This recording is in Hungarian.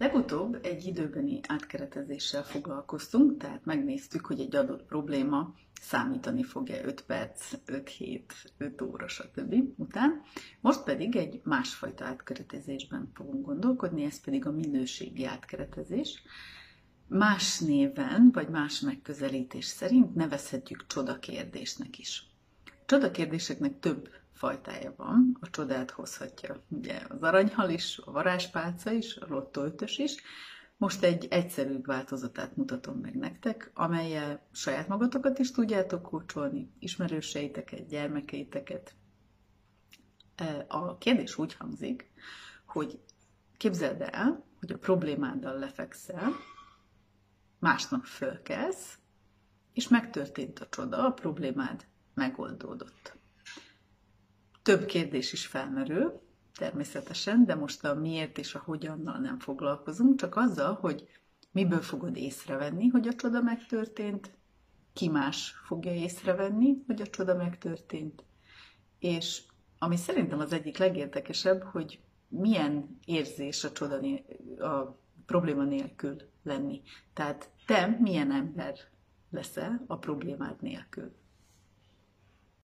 Legutóbb egy időbeni átkeretezéssel foglalkoztunk, tehát megnéztük, hogy egy adott probléma számítani fog-e 5 perc, 5 hét, 5 óra, stb. után. Most pedig egy másfajta átkeretezésben fogunk gondolkodni, ez pedig a minőségi átkeretezés. Más néven, vagy más megközelítés szerint nevezhetjük csodakérdésnek is. Csodakérdéseknek több fajtája van. A csodát hozhatja ugye az aranyhal is, a varázspálca is, a lottóötös is. Most egy egyszerűbb változatát mutatom meg nektek, amelyel saját magatokat is tudjátok kulcsolni, ismerőseiteket, gyermekeiteket. E, a kérdés úgy hangzik, hogy képzeld el, hogy a problémáddal lefekszel, másnap fölkelsz, és megtörtént a csoda, a problémád megoldódott. Több kérdés is felmerül, természetesen, de most a miért és a hogyannal nem foglalkozunk, csak azzal, hogy miből fogod észrevenni, hogy a csoda megtörtént, ki más fogja észrevenni, hogy a csoda megtörtént, és ami szerintem az egyik legérdekesebb, hogy milyen érzés a csoda a probléma nélkül lenni. Tehát te milyen ember leszel a problémád nélkül.